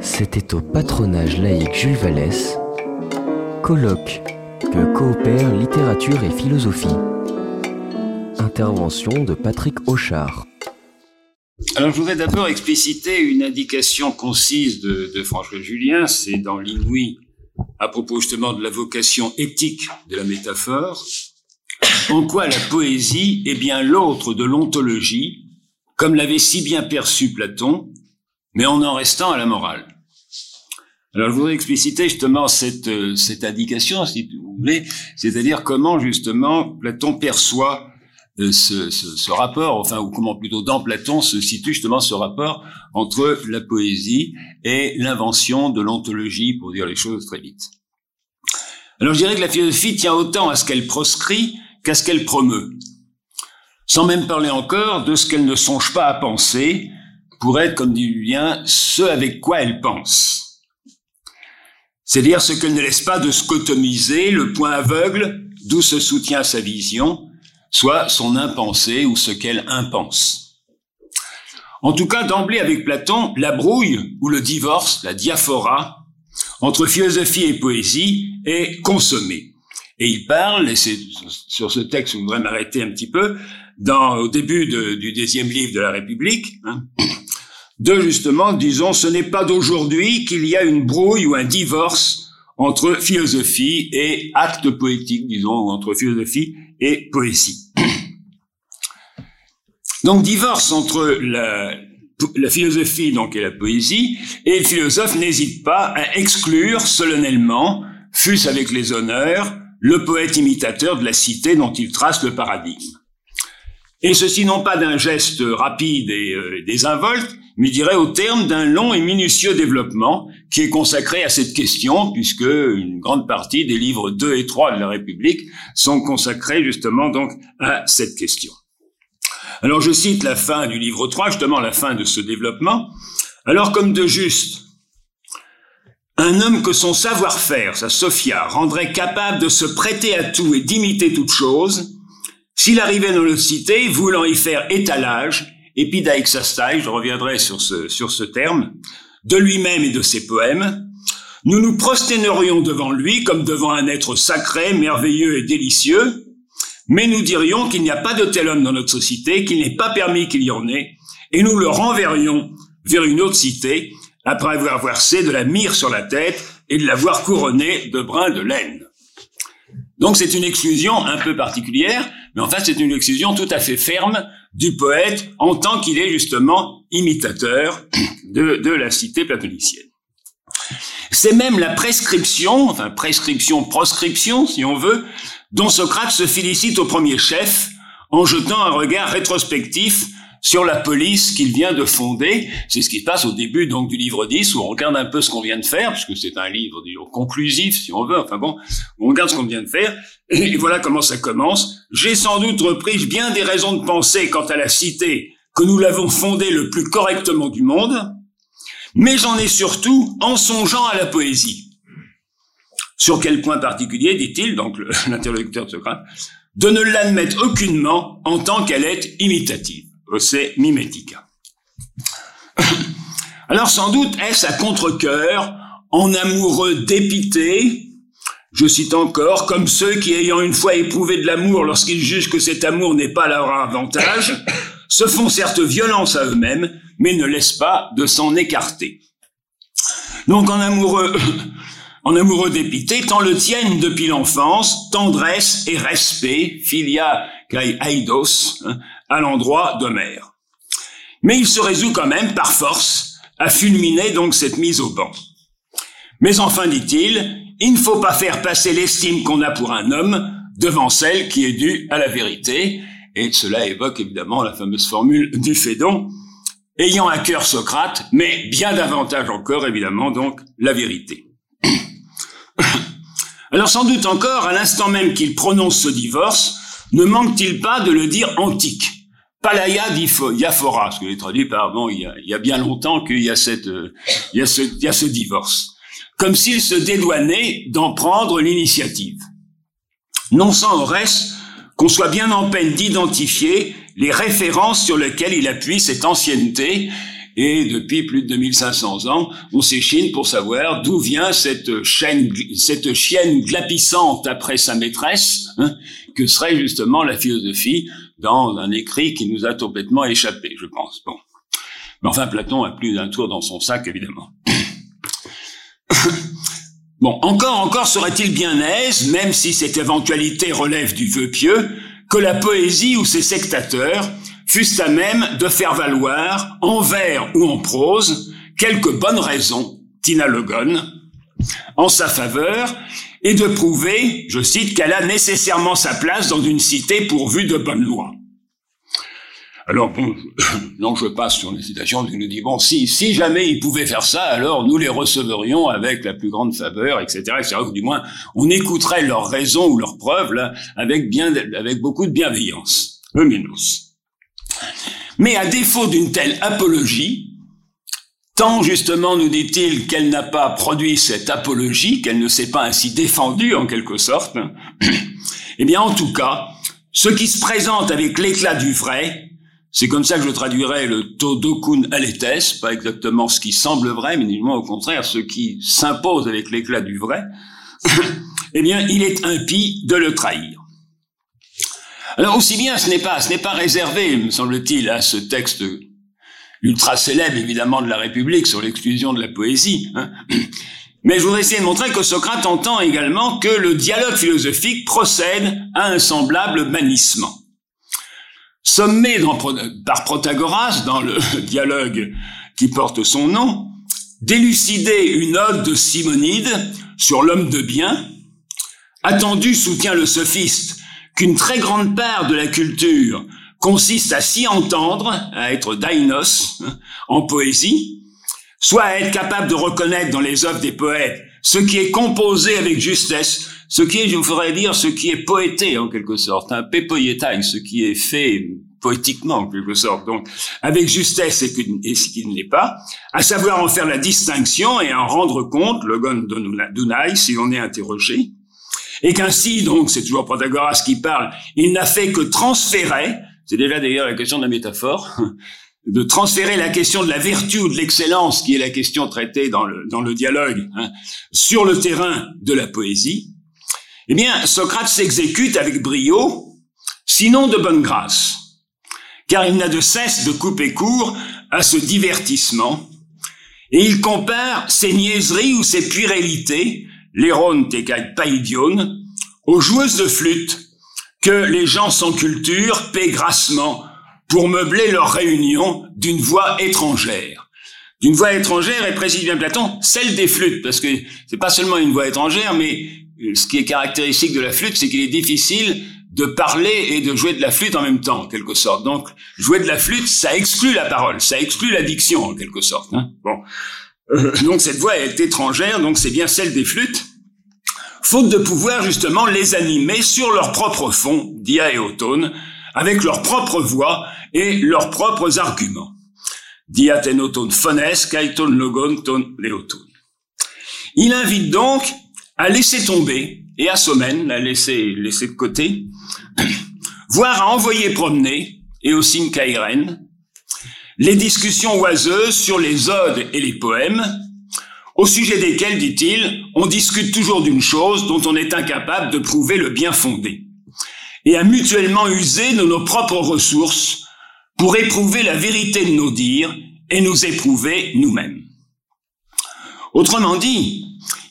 C'était au patronage laïque Jules Vallès, colloque que coopèrent littérature et philosophie. Intervention de Patrick Auchard. Alors, je voudrais d'abord expliciter une indication concise de, François Julien, c'est dans l'inouï, à propos justement de la vocation éthique de la métaphore, en quoi la poésie est bien l'autre de l'ontologie, comme l'avait si bien perçu Platon, mais en en restant à la morale. Alors, je voudrais expliciter justement cette, euh, cette indication, si vous voulez, c'est-à-dire comment justement Platon perçoit euh, ce, ce, ce, rapport, enfin, ou comment plutôt dans Platon se situe justement ce rapport entre la poésie et l'invention de l'ontologie, pour dire les choses très vite. Alors je dirais que la philosophie tient autant à ce qu'elle proscrit qu'à ce qu'elle promeut, sans même parler encore de ce qu'elle ne songe pas à penser, pour être, comme dit Julien, ce avec quoi elle pense. C'est-à-dire ce qu'elle ne laisse pas de scotomiser, le point aveugle d'où se soutient sa vision, soit son impensé ou ce qu'elle impense. En tout cas, d'emblée avec Platon, la brouille ou le divorce, la diaphora, entre philosophie et poésie est consommée. Et il parle, et c'est sur ce texte que je voudrais m'arrêter un petit peu, dans, au début du deuxième livre de la République, hein, de justement, disons, ce n'est pas d'aujourd'hui qu'il y a une brouille ou un divorce entre philosophie et acte poétique, disons, entre philosophie et poésie. Donc divorce entre la, la philosophie donc et la poésie, et le philosophe n'hésite pas à exclure solennellement, fût-ce avec les honneurs, le poète imitateur de la cité dont il trace le paradigme. Et ceci non pas d'un geste rapide et euh, désinvolte, mais je au terme d'un long et minutieux développement qui est consacré à cette question, puisque une grande partie des livres 2 et 3 de la République sont consacrés justement donc à cette question. Alors je cite la fin du livre 3, justement la fin de ce développement. Alors comme de juste, un homme que son savoir-faire, sa Sophia, rendrait capable de se prêter à tout et d'imiter toute chose, s'il arrivait dans le cité, voulant y faire étalage, epidaixastai, je reviendrai sur ce, sur ce terme, de lui-même et de ses poèmes, nous nous prosternerions devant lui comme devant un être sacré, merveilleux et délicieux, mais nous dirions qu'il n'y a pas de tel homme dans notre société, qu'il n'est pas permis qu'il y en ait, et nous le renverrions vers une autre cité, après avoir versé de la myrrhe sur la tête et de l'avoir couronné de brins de laine. Donc c'est une exclusion un peu particulière, mais en fait c'est une exclusion tout à fait ferme du poète en tant qu'il est justement imitateur de, de la cité platonicienne. C'est même la prescription, enfin prescription, proscription si on veut, dont Socrate se félicite au premier chef en jetant un regard rétrospectif sur la police qu'il vient de fonder. C'est ce qui se passe au début donc du livre 10 où on regarde un peu ce qu'on vient de faire, puisque c'est un livre disons, conclusif si on veut, enfin bon, on regarde ce qu'on vient de faire, et voilà comment ça commence. J'ai sans doute repris bien des raisons de penser quant à la cité que nous l'avons fondée le plus correctement du monde, mais j'en ai surtout en songeant à la poésie. Sur quel point particulier, dit-il, donc l'interlocuteur de Socrate, de ne l'admettre aucunement en tant qu'elle est imitative. C'est mimetica. Alors sans doute est-ce à contre-cœur, en amoureux dépité, je cite encore, comme ceux qui ayant une fois éprouvé de l'amour lorsqu'ils jugent que cet amour n'est pas leur avantage, se font certes violence à eux-mêmes, mais ne laissent pas de s'en écarter. Donc en amoureux en amoureux dépité, tant le tiennent depuis l'enfance, tendresse et respect, filia kai aidos, hein, à l'endroit d'Homère. Mais il se résout quand même, par force, à fulminer donc cette mise au banc. Mais enfin, dit-il, il ne faut pas faire passer l'estime qu'on a pour un homme devant celle qui est due à la vérité, et cela évoque évidemment la fameuse formule du Phédon, ayant à cœur Socrate, mais bien davantage encore évidemment donc la vérité. Alors sans doute encore, à l'instant même qu'il prononce ce divorce, ne manque-t-il pas de le dire antique? Palaya diaphora, ce que j'ai traduit par bon, il y a, bien longtemps qu'il y a cette, euh, il y a ce, il y a ce divorce, comme s'il se dédouanait d'en prendre l'initiative. Non sans au reste qu'on soit bien en peine d'identifier les références sur lesquelles il appuie cette ancienneté et depuis plus de 2500 ans, on s'échine pour savoir d'où vient cette chaîne, cette chienne glapissante après sa maîtresse, hein, que serait justement la philosophie dans un écrit qui nous a complètement échappé, je pense. Bon. Mais enfin, Platon a plus d'un tour dans son sac, évidemment. bon, encore, encore serait-il bien aise, même si cette éventualité relève du vœu pieux, que la poésie ou ses sectateurs fussent à même de faire valoir, en vers ou en prose, quelques bonnes raisons, tinalogone, en sa faveur, et de prouver, je cite, qu'elle a nécessairement sa place dans une cité pourvue de bonnes lois. Alors bon, non, je passe sur les citations, il nous dit, bon, si, si jamais ils pouvaient faire ça, alors nous les recevrions avec la plus grande faveur, etc., etc., ou du moins, on écouterait leurs raisons ou leurs preuves, là, avec bien, avec beaucoup de bienveillance. Eumenos. Mais à défaut d'une telle apologie, tant justement, nous dit-il, qu'elle n'a pas produit cette apologie, qu'elle ne s'est pas ainsi défendue en quelque sorte, eh bien, en tout cas, ce qui se présente avec l'éclat du vrai, c'est comme ça que je traduirais le todokun aletes, pas exactement ce qui semble vrai, mais au contraire ce qui s'impose avec l'éclat du vrai. eh bien, il est impie de le trahir. Alors aussi bien, ce n'est pas, ce n'est pas réservé, me semble-t-il, à ce texte ultra célèbre évidemment de la République sur l'exclusion de la poésie. Hein. Mais je voudrais essayer de montrer que Socrate entend également que le dialogue philosophique procède à un semblable bannissement sommé par Protagoras dans le dialogue qui porte son nom, d'élucider une ode de Simonide sur l'homme de bien, attendu soutient le sophiste qu'une très grande part de la culture consiste à s'y entendre, à être dainos hein, en poésie, soit à être capable de reconnaître dans les œuvres des poètes ce qui est composé avec justesse, ce qui est, je vous ferais dire, ce qui est poété en quelque sorte, un pepoietai, ce qui est fait poétiquement en quelque sorte, donc avec justesse et, ce qui ne l'est pas, à savoir en faire la distinction et en rendre compte, le gon dunai, si on est interrogé, et qu'ainsi, donc, c'est toujours Protagoras qui parle, il n'a fait que transférer, c'est déjà d'ailleurs la question de la métaphore, de transférer la question de la vertu ou de l'excellence, qui est la question traitée dans le, dialogue, hein, sur le terrain de la poésie, eh bien, Socrate s'exécute avec brio, sinon de bonne grâce, car il n'a de cesse de couper court à ce divertissement, et il compare ses niaiseries ou ses puérilités, l'héron tekai paidion, aux joueuses de flûte que les gens sans culture paient grassement pour meubler leur réunion d'une voix étrangère d'une voix étrangère et précise bien Platon, celle des flûtes, parce que c'est pas seulement une voix étrangère, mais ce qui est caractéristique de la flûte, c'est qu'il est difficile de parler et de jouer de la flûte en même temps, en quelque sorte. Donc, jouer de la flûte, ça exclut la parole, ça exclut la diction, en quelque sorte. Hein. bon. Euh, donc, cette voix est étrangère, donc c'est bien celle des flûtes, faute de pouvoir justement les animer sur leur propre fond, dia et autone, avec leur propre voix et leurs propres arguments. Dia tenotone phones, kaiton logon ton leotone. Il invite donc à laisser tomber et à Somen, à laisser, laisser de côté, voire à envoyer promener, et aussi Kairen, les discussions oiseuses sur les odes et les poèmes, au sujet desquels, dit-il, on discute toujours d'une chose dont on est incapable de prouver le bien fondé, et à mutuellement user de nos propres ressources pour éprouver la vérité de nos dires et nous éprouver nous-mêmes. Autrement dit,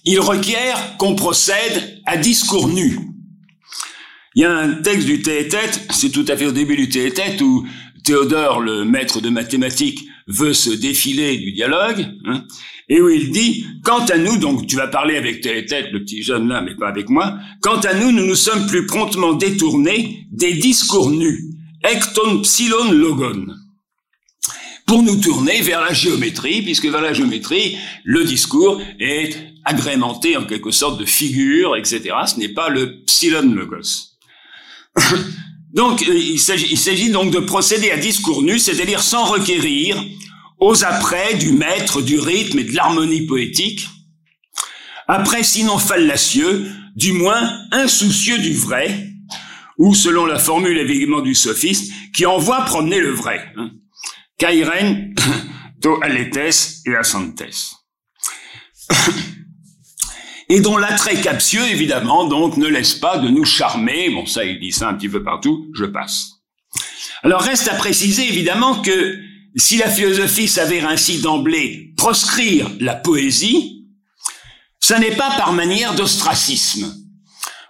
il requiert qu'on procède à discours nus. Il y a un texte du Théétète, c'est tout à fait au début du Théétète, où Théodore, le maître de mathématiques, veut se défiler du dialogue, hein, et où il dit, quant à nous, donc tu vas parler avec Théétète, le petit jeune là, mais pas avec moi, quant à nous, nous nous sommes plus promptement détournés des discours nus, ecton psilon logon pour nous tourner vers la géométrie, puisque vers la géométrie, le discours est agrémenté en quelque sorte de figures, etc. Ce n'est pas le psilon logos. donc, euh, il s'agit donc de procéder à discours nu, c'est-à-dire sans requérir aux apprêts du maître, du rythme et de l'harmonie poétique, après sinon fallacieux, du moins insoucieux du vrai, ou selon la formule évidemment du sophiste, qui envoie promener le vrai. Hein. Kairen to aletes et asantes. et dont l'attrait captieux, évidemment, donc, ne laisse pas de nous charmer. Bon, ça, il dit ça un petit peu partout, je passe. Alors, reste à préciser, évidemment, que si la philosophie s'avère ainsi d'emblée proscrire la poésie, ça n'est pas par manière d'ostracisme.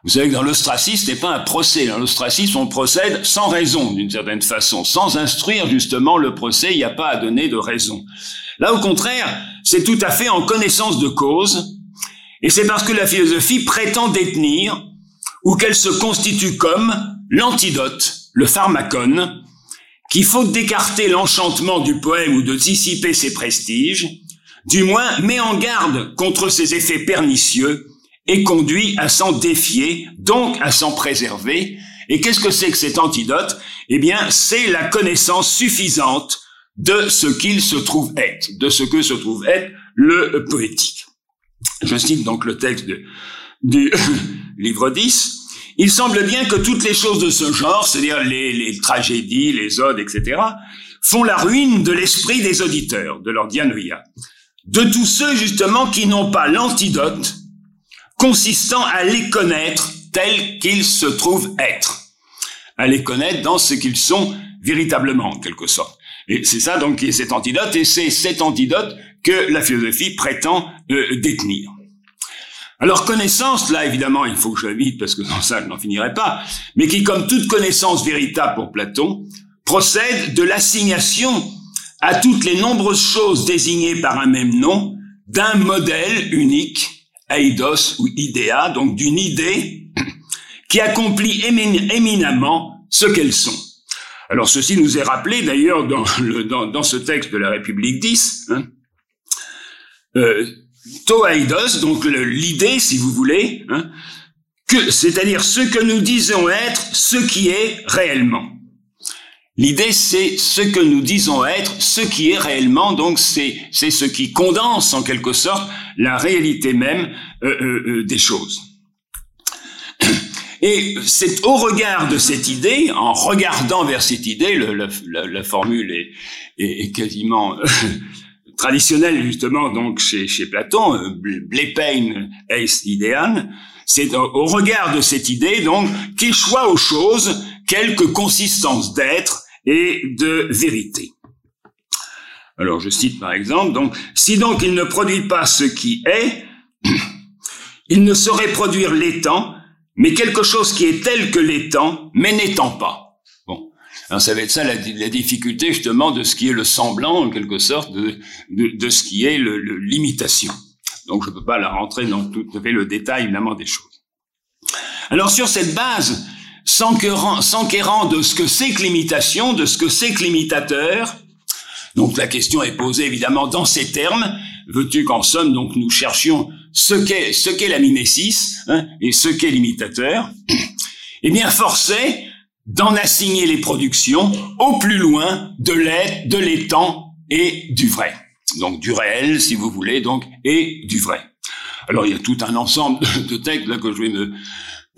Vous savez que dans l'ostracisme, ce n'est pas un procès. Dans l'ostracisme, on procède sans raison, d'une certaine façon. Sans instruire, justement, le procès, il n'y a pas à donner de raison. Là, au contraire, c'est tout à fait en connaissance de cause, et c'est parce que la philosophie prétend détenir, ou qu'elle se constitue comme l'antidote, le pharmacone, qu'il faut d'écarter l'enchantement du poème ou de dissiper ses prestiges, du moins met en garde contre ses effets pernicieux et conduit à s'en défier, donc à s'en préserver. Et qu'est-ce que c'est que cet antidote? Eh bien, c'est la connaissance suffisante de ce qu'il se trouve être, de ce que se trouve être le poétique. Je cite donc le texte du livre 10. Il semble bien que toutes les choses de ce genre, c'est-à-dire les, tragédies, les odes, etc., font la ruine de l'esprit des auditeurs, de leur dianoïa. De tous ceux, justement, qui n'ont pas l'antidote consistant à les connaître tels qu'ils se trouvent être, à les connaître dans ce qu'ils sont véritablement, en quelque sorte. Et c'est ça donc qui est cet antidote, et c'est cet antidote que la philosophie prétend euh, détenir. Alors connaissance, là évidemment, il faut que je vite parce que dans ça je n'en finirai pas, mais qui, comme toute connaissance véritable pour Platon, procède de l'assignation à toutes les nombreuses choses désignées par un même nom d'un modèle unique eidos ou idea, donc d'une idée qui accomplit éminemment ce qu'elles sont. Alors ceci nous est rappelé d'ailleurs dans, dans, ce texte de la République 10. Hein. Euh, Toaidos, donc l'idée, si vous voulez, hein, que c'est-à-dire ce que nous disons être, ce qui est réellement. L'idée, c'est ce que nous disons être, ce qui est réellement, donc c'est ce qui condense en quelque sorte la réalité même euh, euh, euh, des choses. Et c'est au regard de cette idée, en regardant vers cette idée, la, formule est quasiment traditionnelle justement donc chez, chez Platon, blepein est idean, c'est au regard de cette idée donc qu'il choisit aux choses quelque consistance d'être et de vérité. Alors je cite par exemple, donc, si donc il ne produit pas ce qui est, il ne saurait produire l'étant, mais quelque chose qui est tel que l'étant, mais n'étant pas. Alors ça va être ça la, difficulté justement de ce qui est le semblant, en quelque sorte, de, de, ce qui est l'imitation. Donc je ne peux pas la rentrer dans tout le détail évidemment des choses. Alors sur cette base, s'enquérant de ce que c'est que l'imitation, de ce que c'est que l'imitateur. Donc la question est posée évidemment dans ces termes. Veux-tu qu'en somme, donc, nous cherchions ce qu'est ce la mimésis hein, et ce qu'est l'imitateur? Eh bien, forcé d'en assigner les productions au plus loin de l'être, de l'étang et du vrai. Donc du réel, si vous voulez, donc et du vrai. Alors il y a tout un ensemble de textes là que je vais me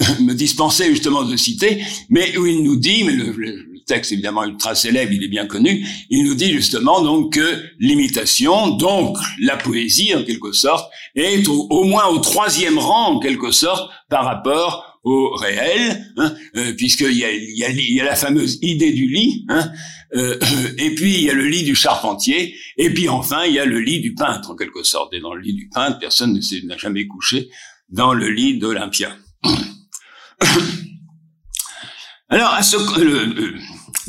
me dispenser justement de citer, mais où il nous dit, mais le, texte évidemment ultra célèbre, il est bien connu, il nous dit justement donc que l'imitation, donc la poésie en quelque sorte, est au, moins au troisième rang en quelque sorte par rapport au réel, hein, euh, puisqu'il y a, y, a, y a la fameuse idée du lit, hein, euh, et puis il y a le lit du charpentier, et puis enfin il y a le lit du peintre en quelque sorte. Et dans le lit du peintre, personne n'a jamais couché dans le lit d'Olympia. Alors, à ce,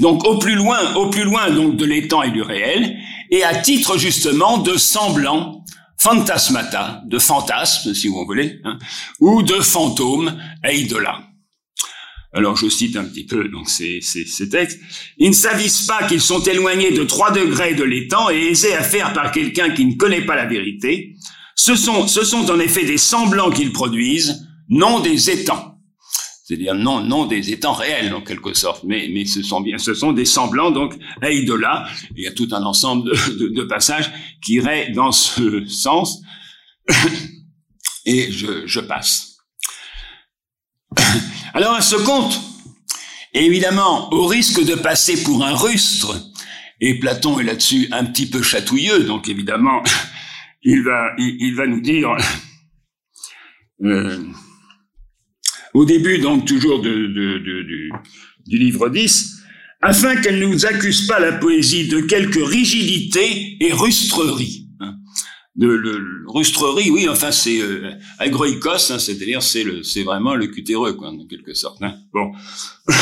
donc au plus loin, au plus loin donc de l'étang et du réel, et à titre justement de semblant, fantasmata, de fantasme si vous voulez, hein, ou de fantôme, eidola. Alors je cite un petit peu donc ces, ces, ces textes. Ils ne s'avisent pas qu'ils sont éloignés de trois degrés de l'étang et aisés à faire par quelqu'un qui ne connaît pas la vérité. Ce sont, ce sont en effet des semblants qu'ils produisent, non des étangs c'est-à-dire non, non des étangs réels en quelque sorte, mais, mais ce sont bien, ce sont des semblants donc à idola. Il y a tout un ensemble de, de, passages qui iraient dans ce sens, et je, je passe. Alors à ce compte, évidemment, au risque de passer pour un rustre Et Platon est là-dessus un petit peu chatouilleux, donc évidemment, il va, il, va nous dire, euh, au début donc toujours de, de, du, du livre 10, afin qu'elle ne nous accuse pas la poésie de quelque rigidité et rustrerie. De, le, rustrerie, oui, enfin c'est euh, agroïkos, hein, c'est-à-dire c'est le, c'est vraiment le cutéreux, quoi, en quelque sorte. Hein. Bon,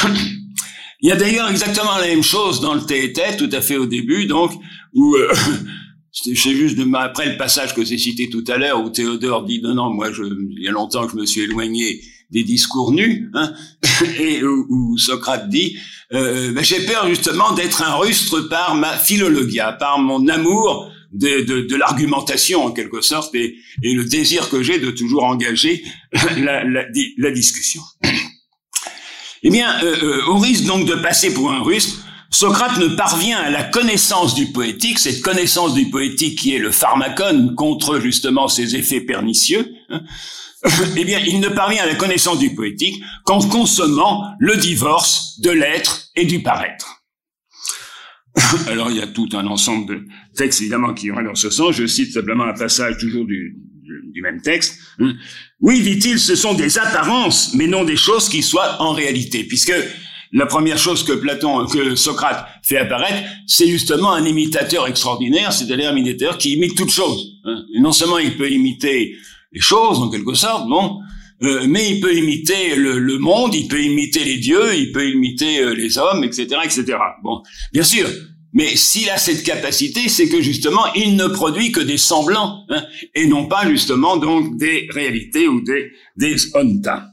il y a d'ailleurs exactement la même chose dans le Théétète, tout à fait au début, donc où euh, c'est juste de, après le passage que j'ai cité tout à l'heure, où Théodore dit non, non, moi, je, il y a longtemps que je me suis éloigné des discours nus, hein, et où, Socrate dit euh, ben, j'ai peur justement d'être un rustre par ma philologia, par mon amour de, de, de l'argumentation en quelque sorte et, et le désir que j'ai de toujours engager la, la, la discussion. eh bien, euh, euh, au risque donc de passer pour un rustre, Socrate ne parvient à la connaissance du poétique, cette connaissance du poétique qui est le pharmacone contre justement ses effets pernicieux, hein, eh bien, il ne parvient à la connaissance du poétique qu'en consommant le divorce de l'être et du paraître. Alors, il y a tout un ensemble de textes, évidemment, qui vont dans ce sens. Je cite simplement un passage toujours du, même texte. Oui, dit-il, ce sont des apparences, mais non des choses qui soient en réalité, puisque la première chose que Platon, que Socrate fait apparaître, c'est justement un imitateur extraordinaire, c'est-à-dire un imitateur qui imite toute chose. Hein. non seulement il peut imiter les choses en quelque sorte, bon, euh, mais il peut imiter le, monde, il peut imiter les dieux, il peut imiter euh, les hommes, etc., etc. Bon, bien sûr. Mais s'il a cette capacité, c'est que justement, il ne produit que des semblants, hein, et non pas justement donc des réalités ou des des onta.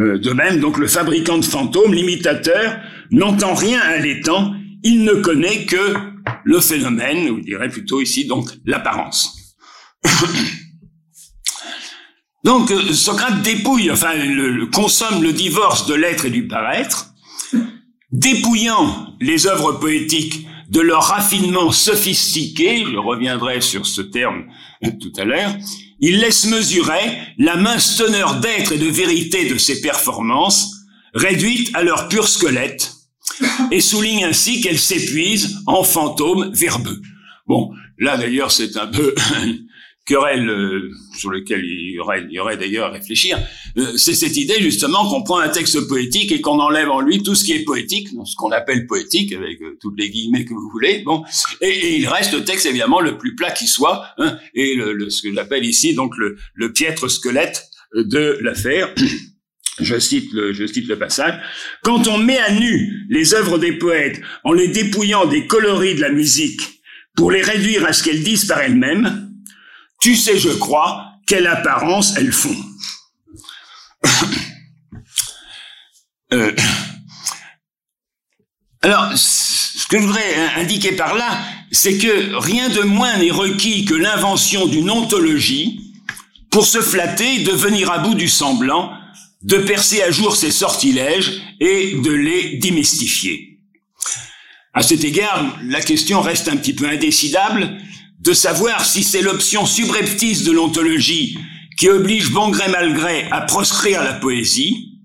Euh, de même, donc le fabricant de fantômes, l'imitateur, n'entend rien à l'étang, il ne connaît que le phénomène, ou je dirais plutôt ici donc l'apparence. Donc euh, Socrate dépouille, enfin consomme le divorce de l'être et du paraître, dépouillant les œuvres poétiques de leur raffinement sophistiqué, je reviendrai sur ce terme tout à l'heure, il laisse mesurer la mince teneur d'être et de vérité de ses performances, réduites à leur pur squelette, et souligne ainsi qu'elles s'épuisent en fantômes verbeux. Bon, là d'ailleurs c'est un peu querelle euh, sur lequel il y aurait, il y aurait d'ailleurs à réfléchir, euh, c'est cette idée justement qu'on prend un texte poétique et qu'on enlève en lui tout ce qui est poétique, ce qu'on appelle poétique, avec euh, toutes les guillemets que vous voulez, bon, et, il reste le texte évidemment le plus plat qui soit, hein, et le, ce que j'appelle ici donc le, le piètre squelette de l'affaire. Je cite, le, je cite le passage. Quand on met à nu les œuvres des poètes en les dépouillant des coloris de la musique pour les réduire à ce qu'elles disent par elles-mêmes, tu sais, je crois, quelle apparence elles font. Euh, alors, ce que je voudrais indiquer par là, c'est que rien de moins n'est requis que l'invention d'une ontologie pour se flatter, de venir à bout du semblant, de percer à jour ses sortilèges et de les démystifier. À cet égard, la question reste un petit peu indécidable, de savoir si c'est l'option subreptice de l'ontologie qui oblige bon gré mal gré à proscrire la poésie,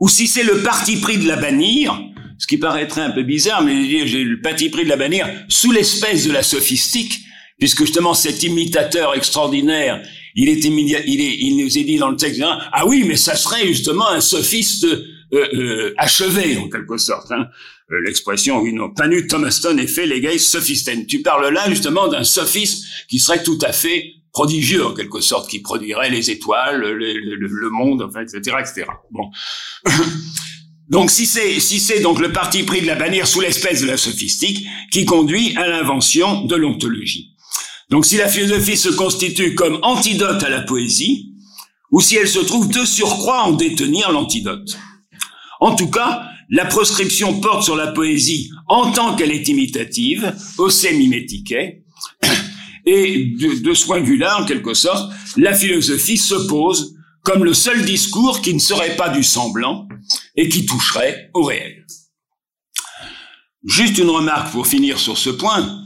ou si c'est le parti pris de la bannir, ce qui paraîtrait un peu bizarre, mais j'ai le parti pris de la bannir sous l'espèce de la sophistique, puisque justement cet imitateur extraordinaire, il est immédiat, il, est, il nous est dit dans le texte, ah oui, mais ça serait justement un sophiste euh, euh, achevé en quelque sorte. Hein. Euh, l'expression, oui, non, Panu Thomaston et fait les sophisten. Tu parles là justement d'un sophiste qui serait tout à fait prodigieux en quelque sorte, qui produirait les étoiles, le, monde, enfin, etc., etc. Bon. Donc si c'est si c'est donc le parti pris de la bannière sous l'espèce de la sophistique qui conduit à l'invention de l'ontologie. Donc si la philosophie se constitue comme antidote à la poésie, ou si elle se trouve de surcroît en détenir l'antidote. En tout cas, la proscription porte sur la poésie en tant qu'elle est imitative, au mimétique, et de, de ce point de vue-là, en quelque sorte, la philosophie s'oppose comme le seul discours qui ne serait pas du semblant et qui toucherait au réel. Juste une remarque pour finir sur ce point.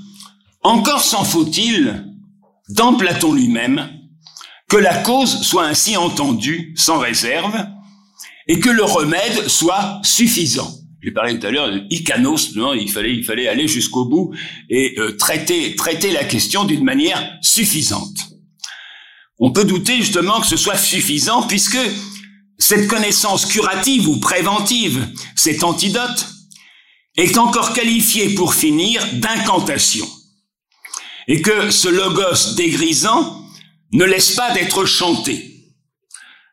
Encore s'en faut-il, dans Platon lui-même, que la cause soit ainsi entendue sans réserve, et que le remède soit suffisant. j'ai parlé tout à l'heure de Icanos, non, il fallait, il fallait aller jusqu'au bout et euh, traiter, traiter la question d'une manière suffisante. On peut douter justement que ce soit suffisant puisque cette connaissance curative ou préventive, cet antidote, est encore qualifié pour finir d'incantation. Et que ce logos dégrisant ne laisse pas d'être chanté.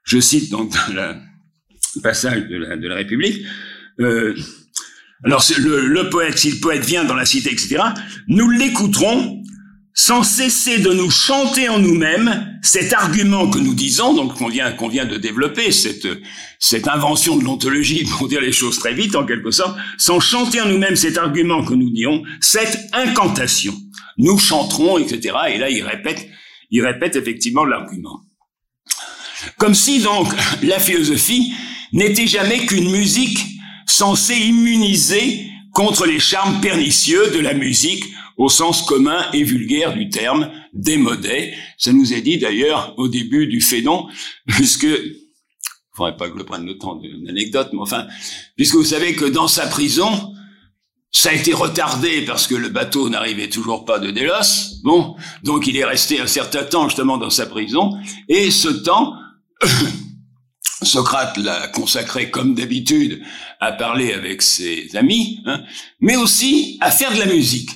Je cite donc le passage de la, de la République. Euh, alors le, le poète, si le poète vient dans la cité, etc., nous l'écouterons sans cesser de nous chanter en nous-mêmes cet argument que nous disons, donc qu'on vient, qu'on vient de développer, cette, cette invention de l'ontologie, pour dire les choses très vite en quelque sorte, sans chanter en nous-mêmes cet argument que nous disons, cette incantation. Nous chanterons, etc. Et là, il répète, il répète effectivement l'argument. Comme si donc la philosophie n'était jamais qu'une musique censée immuniser contre les charmes pernicieux de la musique au sens commun et vulgaire du terme, démodé. Ça nous est dit d'ailleurs au début du Fédon, puisque faudrait pas que je prenne le temps d'une anecdote, mais enfin, puisque vous savez que dans sa prison, ça a été retardé parce que le bateau n'arrivait toujours pas de Délos. Bon, donc il est resté un certain temps justement dans sa prison, et ce temps, Socrate l'a consacré comme d'habitude à parler avec ses amis, hein, mais aussi à faire de la musique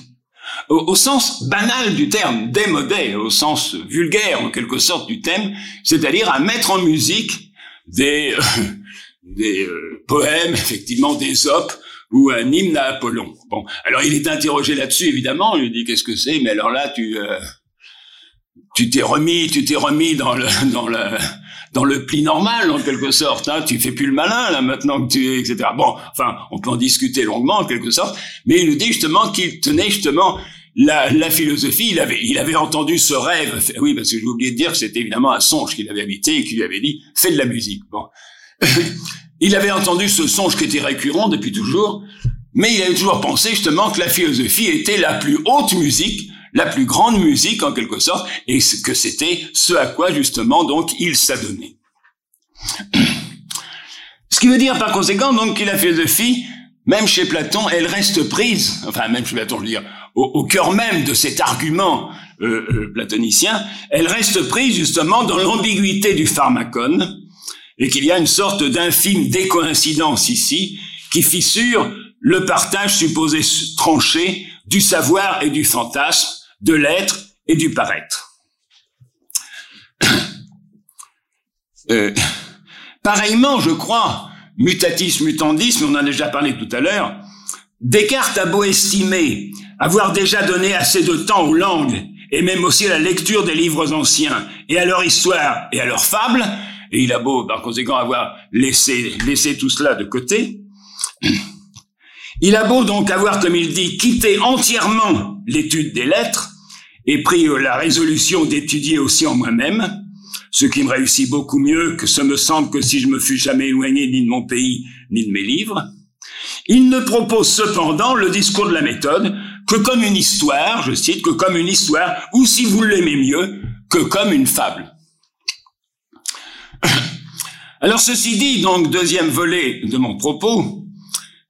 au, sens banal du terme, démodé, au sens vulgaire en quelque sorte du thème, c'est-à-dire à mettre en musique des, euh, des euh, poèmes, effectivement des opes, ou un hymne à Apollon. Bon, alors il est interrogé là-dessus, évidemment, il lui dit qu'est-ce que c'est, mais alors là, tu euh, tu t'es remis, tu t'es remis dans le dans le dans le pli normal en quelque sorte. Hein. Tu fais plus le malin là maintenant que tu etc. Bon, enfin, on peut en discuter longuement en quelque sorte, mais il nous dit justement qu'il tenait justement la, la, philosophie, il avait, il avait entendu ce rêve. Oui, parce que j'ai oublié de dire que c'était évidemment un songe qu'il avait habité et qui lui avait dit fais de la musique. Bon, il avait entendu ce songe qui était récurrent depuis toujours, mais il avait toujours pensé justement que la philosophie était la plus haute musique, la plus grande musique en quelque sorte, et que c'était ce à quoi justement donc il s'adonnait. Ce qui veut dire par conséquent donc que la philosophie, même chez Platon, elle reste prise, enfin même chez Platon, je veux dire, au, cœur même de cet argument euh, euh, platonicien, elle reste prise justement dans l'ambiguïté du pharmacone, et qu'il y a une sorte d'infime décoïncidence ici qui fissure le partage supposé tranché du savoir et du fantasme, de l'être et du paraître. Euh, pareillement, je crois, mutatis mutandis, on en a déjà parlé tout à l'heure, Descartes a beau estimer avoir déjà donné assez de temps aux langues et même aussi à la lecture des livres anciens et à leur histoire et à leurs fables, et il a beau par conséquent avoir laissé tout cela de côté, il a beau donc avoir, comme il dit, quitté entièrement l'étude des lettres et pris la résolution d'étudier aussi en moi-même, ce qui me réussit beaucoup mieux que ce me semble que si je me fus jamais éloigné ni de mon pays ni de mes livres, il ne propose cependant le discours de la méthode que comme une histoire, je cite, que comme une histoire, ou si vous l'aimez mieux, que comme une fable. Alors ceci dit, donc deuxième volet de mon propos,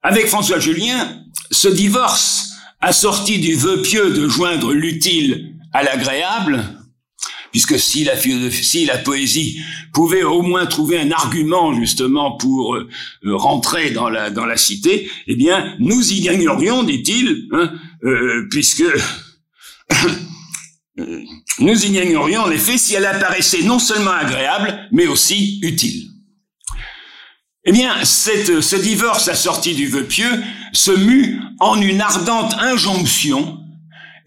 avec François Julien, ce divorce assorti du vœu pieux de joindre l'utile à l'agréable, puisque si la philosophie, si la poésie pouvait au moins trouver un argument justement pour euh, rentrer dans la dans la cité, eh bien nous y gagnerions, dit-il, hein, euh, puisque euh, nous y gagnerions en effet si elle apparaissait non seulement agréable, mais aussi utile. Eh bien, cette, ce divorce assorti du vœu pieux se mue en une ardente injonction,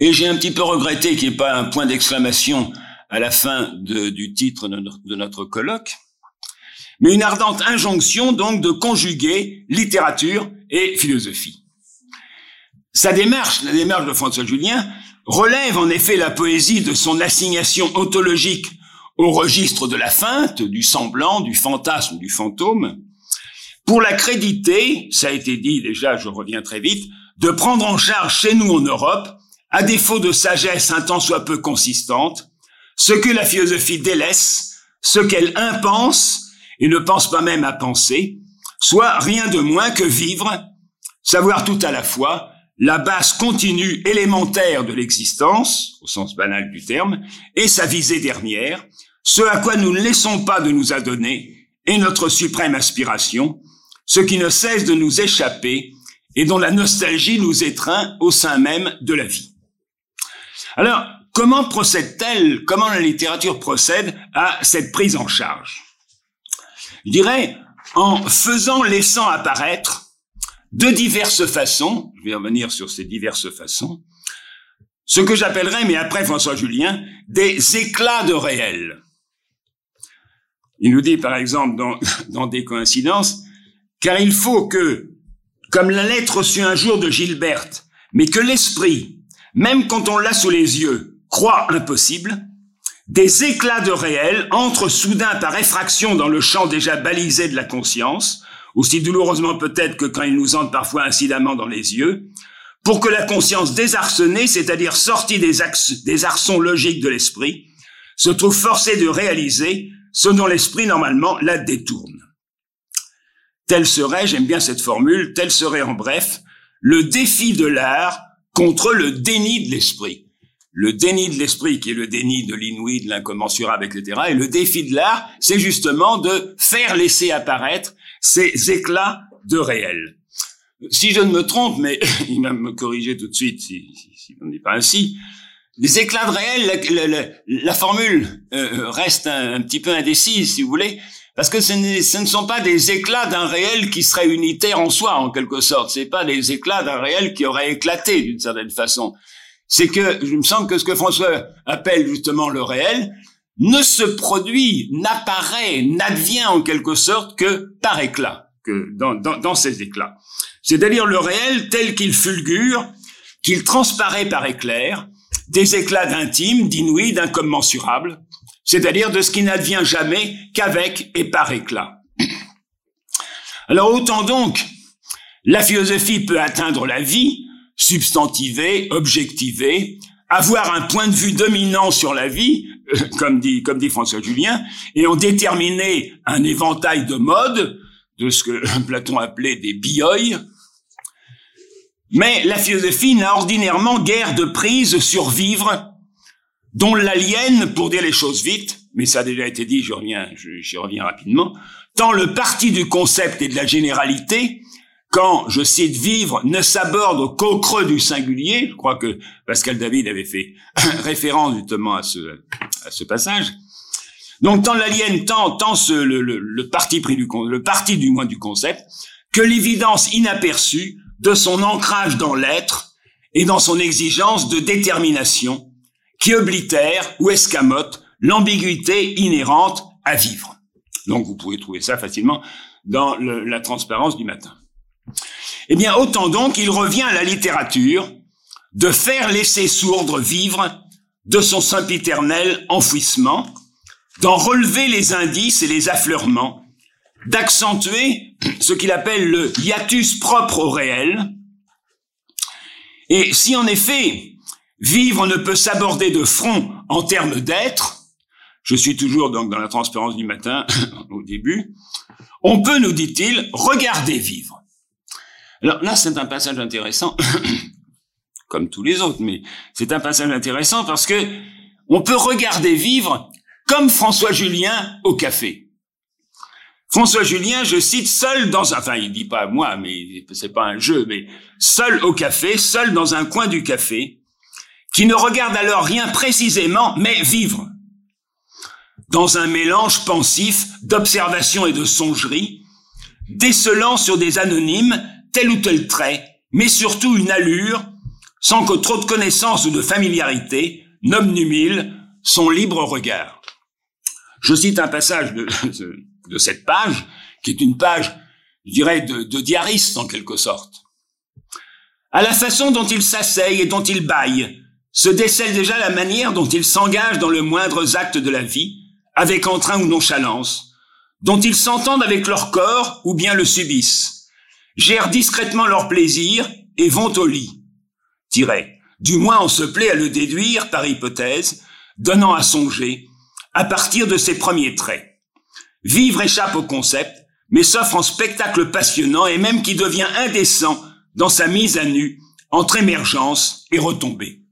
et j'ai un petit peu regretté qu'il n'y ait pas un point d'exclamation à la fin du titre de notre, colloque, mais une ardente injonction donc de conjuguer littérature et philosophie. Sa démarche, la démarche de François Julien, relève en effet la poésie de son assignation ontologique au registre de la feinte, du semblant, du fantasme, du fantôme, pour la créditer, ça a été dit déjà, je reviens très vite, de prendre en charge chez nous en Europe, à défaut de sagesse un tant soit peu consistante, ce que la philosophie délaisse, ce qu'elle impense et ne pense pas même à penser, soit rien de moins que vivre savoir tout à la fois la base continue élémentaire de l'existence, au sens banal du terme, et sa visée dernière, ce à quoi nous ne laissons pas de nous adonner, est notre suprême aspiration, ce qui ne cesse de nous échapper et dont la nostalgie nous étreint au sein même de la vie. Alors, comment procède-t-elle, comment la littérature procède à cette prise en charge? Je dirais, en faisant, laissant apparaître de diverses façons, je vais revenir sur ces diverses façons, ce que j'appellerais, mais après François Julien, des éclats de réel. Il nous dit, par exemple, dans, dans des coïncidences, car il faut que, comme la lettre reçue un jour de Gilberte, mais que l'esprit, même quand on l'a sous les yeux, croit impossible, des éclats de réel entrent soudain par effraction dans le champ déjà balisé de la conscience, aussi douloureusement peut-être que quand ils nous entrent parfois incidemment dans les yeux, pour que la conscience désarçonnée, c'est-à-dire sortie des, des arçons logiques de l'esprit, se trouve forcée de réaliser ce dont l'esprit normalement la détourne. Tel serait, j'aime bien cette formule, tel serait en bref le défi de l'art contre le déni de l'esprit. Le déni de l'esprit qui est le déni de l'inouï, de l'incommensurable, etc. Et le défi de l'art, c'est justement de faire laisser apparaître ces éclats de réel. Si je ne me trompe, mais il va me corriger tout de suite si, si, ce n'est pas ainsi, les éclats de réel, la, formule euh, reste un, petit peu indécise, si vous voulez, parce que ce, ce ne sont pas des éclats d'un réel qui serait unitaire en soi, en quelque sorte. C'est pas des éclats d'un réel qui aurait éclaté d'une certaine façon. C'est que, je me semble que ce que François appelle justement le réel, ne se produit, n'apparaît, n'advient en quelque sorte que par éclat, que dans, dans, ces éclats. C'est-à-dire le réel tel qu'il fulgure, qu'il transparaît par éclair, des éclats d'intime, d'inouï, d'incommensurable, c'est-à-dire de ce qui n'advient jamais qu'avec et par éclat. Alors autant donc, la philosophie peut atteindre la vie, substantiver, objectiver, avoir un point de vue dominant sur la vie, comme dit, comme dit François Julien, et en déterminer un éventail de modes, de ce que Platon appelait des bioïs. Mais la philosophie n'a ordinairement guère de prise sur vivre, dont l'aliène, pour dire les choses vite, mais ça a déjà été dit, je reviens, j'y reviens rapidement, tant le parti du concept et de la généralité quand, je cite, vivre ne s'aborde qu'au creux du singulier, je crois que Pascal David avait fait référence justement à ce, à ce passage. Donc, tant l'alien, tant, tant ce, le, le, parti pris du, le parti du moins du concept, que l'évidence inaperçue de son ancrage dans l'être et dans son exigence de détermination qui oblitère ou escamote l'ambiguïté inhérente à vivre. Donc, vous pouvez trouver ça facilement dans la transparence du matin. Eh bien, autant donc il revient à la littérature de faire laisser sourdre vivre de son sempiternel enfouissement, d'en relever les indices et les affleurements, d'accentuer ce qu'il appelle le hiatus propre au réel. Et si en effet, vivre ne peut s'aborder de front en termes d'être, je suis toujours donc dans la transparence du matin au début, on peut, nous dit-il, regarder vivre. Alors là, c'est un passage intéressant, comme tous les autres, mais c'est un passage intéressant parce que on peut regarder vivre comme François Julien au café. François Julien, je cite, seul dans enfin, il dit pas moi, mais c'est pas un jeu, mais seul au café, seul dans un coin du café, qui ne regarde alors rien précisément, mais vivre. Dans un mélange pensif d'observation et de songerie, décelant sur des anonymes tel ou tel trait, mais surtout une allure, sans que trop de connaissances ou de familiarité n'obnumile son libre regard. Je cite un passage de, cette page, qui est une page, je dirais, de, de diariste en quelque sorte. À la façon dont il s'asseye et dont il baille, se décèle déjà la manière dont ils s'engagent dans le moindre acte de la vie, avec entrain ou nonchalance, dont ils s'entendent avec leur corps ou bien le subissent, gèrent discrètement leur plaisir et vont au lit. Tiret. Du moins on se plaît à le déduire par hypothèse, donnant à songer, à partir de ses premiers traits. Vivre échappe au concept, mais s'offre en spectacle passionnant et même qui devient indécent dans sa mise à nu entre émergence et retombée.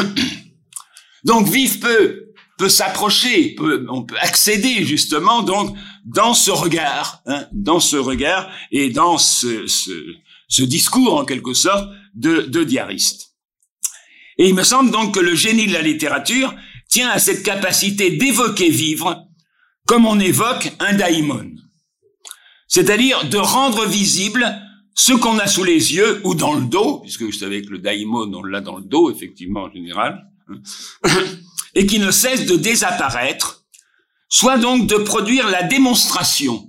donc Vif peut, peut s'approcher, on peut accéder justement donc dans ce regard, hein, dans ce regard et dans ce, ce, discours en quelque sorte de, de diariste. Et il me semble donc que le génie de la littérature tient à cette capacité d'évoquer vivre comme on évoque un daimon. C'est-à-dire de rendre visible ce qu'on a sous les yeux ou dans le dos, puisque vous savez que le daimon, on l'a dans le dos, effectivement, en général, et qui ne cesse de désapparaître, soit donc de produire la démonstration.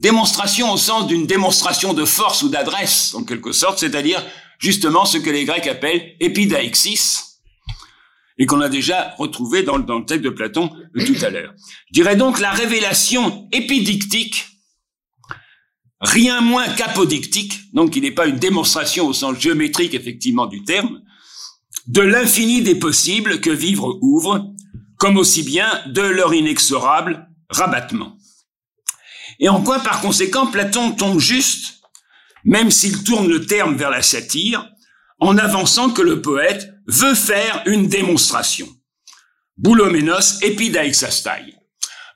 Démonstration au sens d'une démonstration de force ou d'adresse, en quelque sorte, c'est-à-dire justement ce que les Grecs appellent épidaixis, et qu'on a déjà retrouvé dans, dans, le texte de Platon tout à l'heure. Je dirais donc la révélation épidictique, rien moins qu'apodictique, donc il n'est pas une démonstration au sens géométrique effectivement du terme, de l'infini des possibles que vivre ouvre, comme aussi bien de leur inexorable rabattement. Et en quoi, par conséquent, Platon tombe juste, même s'il tourne le terme vers la satire, en avançant que le poète veut faire une démonstration. Bouloménos epidaixastai.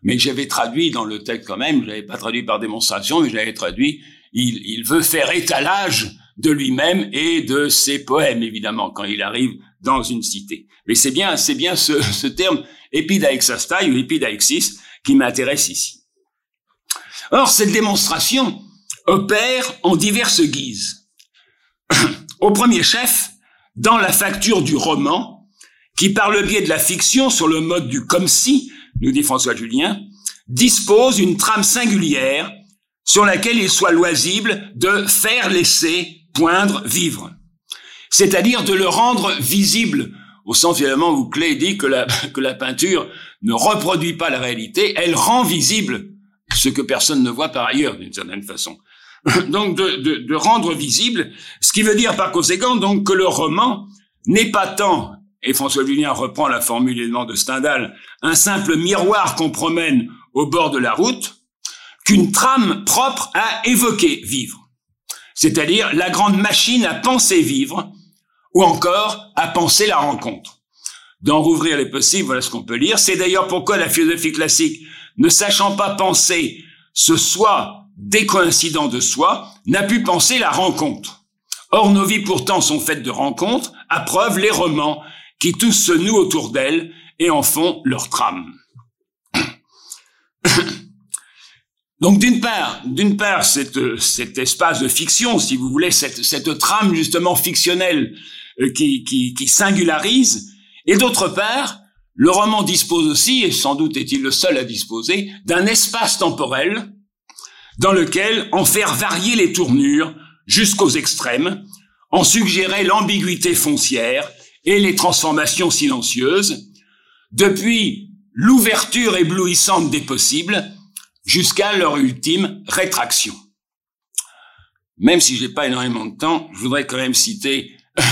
Mais j'avais traduit dans le texte quand même, je l'avais pas traduit par démonstration, mais j'avais traduit, il, veut faire étalage de lui-même et de ses poèmes, évidemment, quand il arrive dans une cité. Mais c'est bien, c'est bien ce, terme epidaixastai ou epidaixis qui m'intéresse ici. Or, cette démonstration opère en diverses guises. Au premier chef, dans la facture du roman, qui par le biais de la fiction sur le mode du comme si, nous dit François Julien, dispose une trame singulière sur laquelle il soit loisible de faire laisser poindre vivre. C'est-à-dire de le rendre visible, au sens finalement où Clé dit que la, que la peinture ne reproduit pas la réalité, elle rend visible ce que personne ne voit par ailleurs d'une certaine façon. donc de, de, de, rendre visible, ce qui veut dire par conséquent donc que le roman n'est pas tant, et François Julien reprend la formule de Stendhal, un simple miroir qu'on promène au bord de la route, qu'une trame propre à évoquer vivre, c'est-à-dire la grande machine à penser vivre, ou encore à penser la rencontre. D'en rouvrir les possibles, voilà ce qu'on peut lire. C'est d'ailleurs pourquoi la philosophie classique, ne sachant pas penser ce soi décoïncident de soi, n'a pu penser la rencontre. Or, nos vies pourtant sont faites de rencontres, à preuve les romans, qui tous se nouent autour d'elles et en font leur trame. Donc d'une part, d'une part, cet espace de fiction, si vous voulez, cette, trame justement fictionnelle euh, qui singularise, et d'autre part, le roman dispose aussi, et sans doute est-il le seul à disposer, d'un espace temporel dans lequel en faire varier les tournures jusqu'aux extrêmes, en suggérer l'ambiguïté foncière et les transformations silencieuses, depuis l'ouverture éblouissante des possibles jusqu'à leur ultime rétraction. Même si j'ai pas énormément de temps, je voudrais quand même citer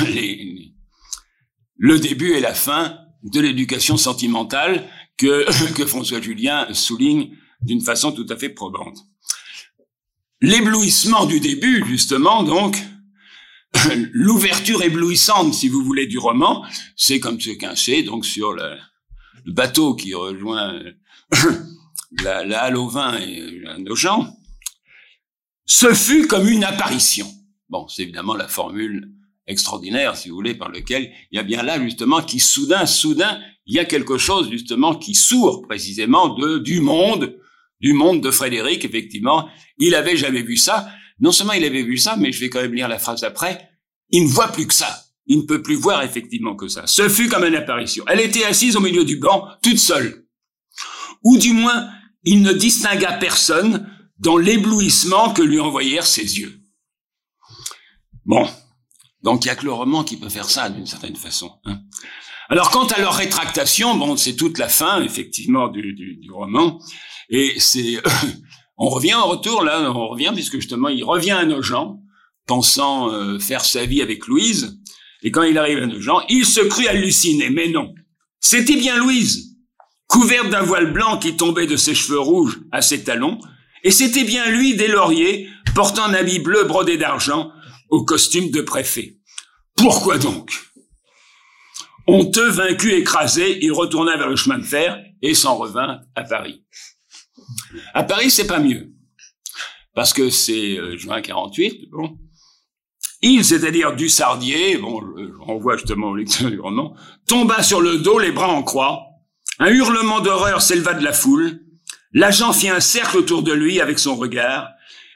le début et la fin de l'éducation sentimentale que, que François Julien souligne d'une façon tout à fait probante. L'éblouissement du début, justement, donc, l'ouverture éblouissante, si vous voulez, du roman, c'est comme ce qu'un sait, donc sur le, bateau qui rejoint la, la halle au vin et nos gens, ce fut comme une apparition. Bon, c'est évidemment la formule extraordinaire, si vous voulez, par lequel il y a bien là, justement, qui soudain, soudain, il y a quelque chose, justement, qui sourd précisément de, du monde, du monde de Frédéric, effectivement. Il avait jamais vu ça. Non seulement il avait vu ça, mais je vais quand même lire la phrase après. Il ne voit plus que ça. Il ne peut plus voir effectivement que ça. Ce fut comme une apparition. Elle était assise au milieu du banc, toute seule. Ou du moins, il ne distingua personne dans l'éblouissement que lui envoyèrent ses yeux. Bon. Donc il y a que le roman qui peut faire ça d'une certaine façon. Hein. Alors quant à leur rétractation, bon, c'est toute la fin effectivement du, du, du roman. Et c'est, on revient en retour là, on revient puisque justement il revient à nos gens, pensant euh, faire sa vie avec Louise. Et quand il arrive à nos gens, il se crut halluciné, mais non. C'était bien Louise, couverte d'un voile blanc qui tombait de ses cheveux rouges à ses talons, Et c'était bien lui, des lauriers, portant un habit bleu brodé d'argent, au costume de préfet. Pourquoi donc? Honteux, vaincu, écrasé, il retourna vers le chemin de fer et s'en revint à Paris. À Paris, c'est pas mieux. Parce que c'est euh, juin 48, bon. Il, c'est-à-dire du Sardier, bon, on voit justement au lecteur du roman, tomba sur le dos, les bras en croix. Un hurlement d'horreur s'éleva de la foule. L'agent fit un cercle autour de lui avec son regard,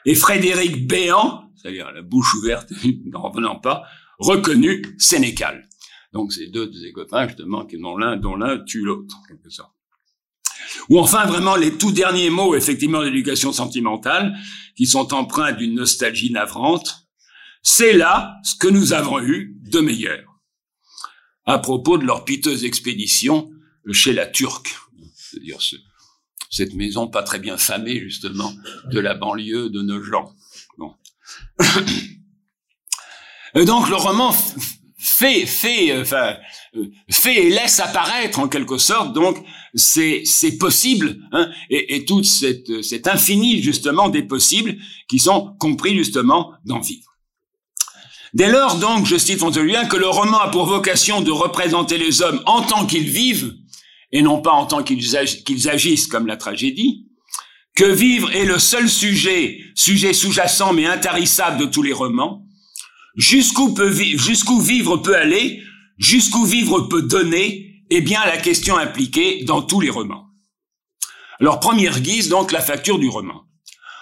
et Frédéric Béant, c'est-à-dire la bouche ouverte, n'en revenant pas, reconnut Sénécal. Donc c'est deux de ses copains, justement, dont l'un, dont l'un tue l'autre, en quelque sorte. Ou enfin, vraiment, les tout derniers mots, effectivement, d'éducation sentimentale, qui sont empreints d'une nostalgie navrante. C'est là ce que nous avons eu de meilleur. À propos de leur piteuse expédition chez la Turque. C'est-à-dire cette maison pas très bien famée, justement, de la banlieue de Nogent. Bon. donc, le roman fait, fait, enfin, euh, fait et laisse apparaître en quelque sorte donc c'est c'est possible hein, et, et toute cette cet infini justement des possibles qui sont compris justement dans vivre. Dès lors donc, je cite François que le roman a pour vocation de représenter les hommes en tant qu'ils vivent et non pas en tant qu'ils agissent comme la tragédie, que vivre est le seul sujet, sujet sous-jacent mais intarissable de tous les romans, jusqu'où peut jusqu'où vivre peut aller, jusqu'où vivre peut donner, est bien la question impliquée dans tous les romans. Alors, première guise, donc, la facture du roman.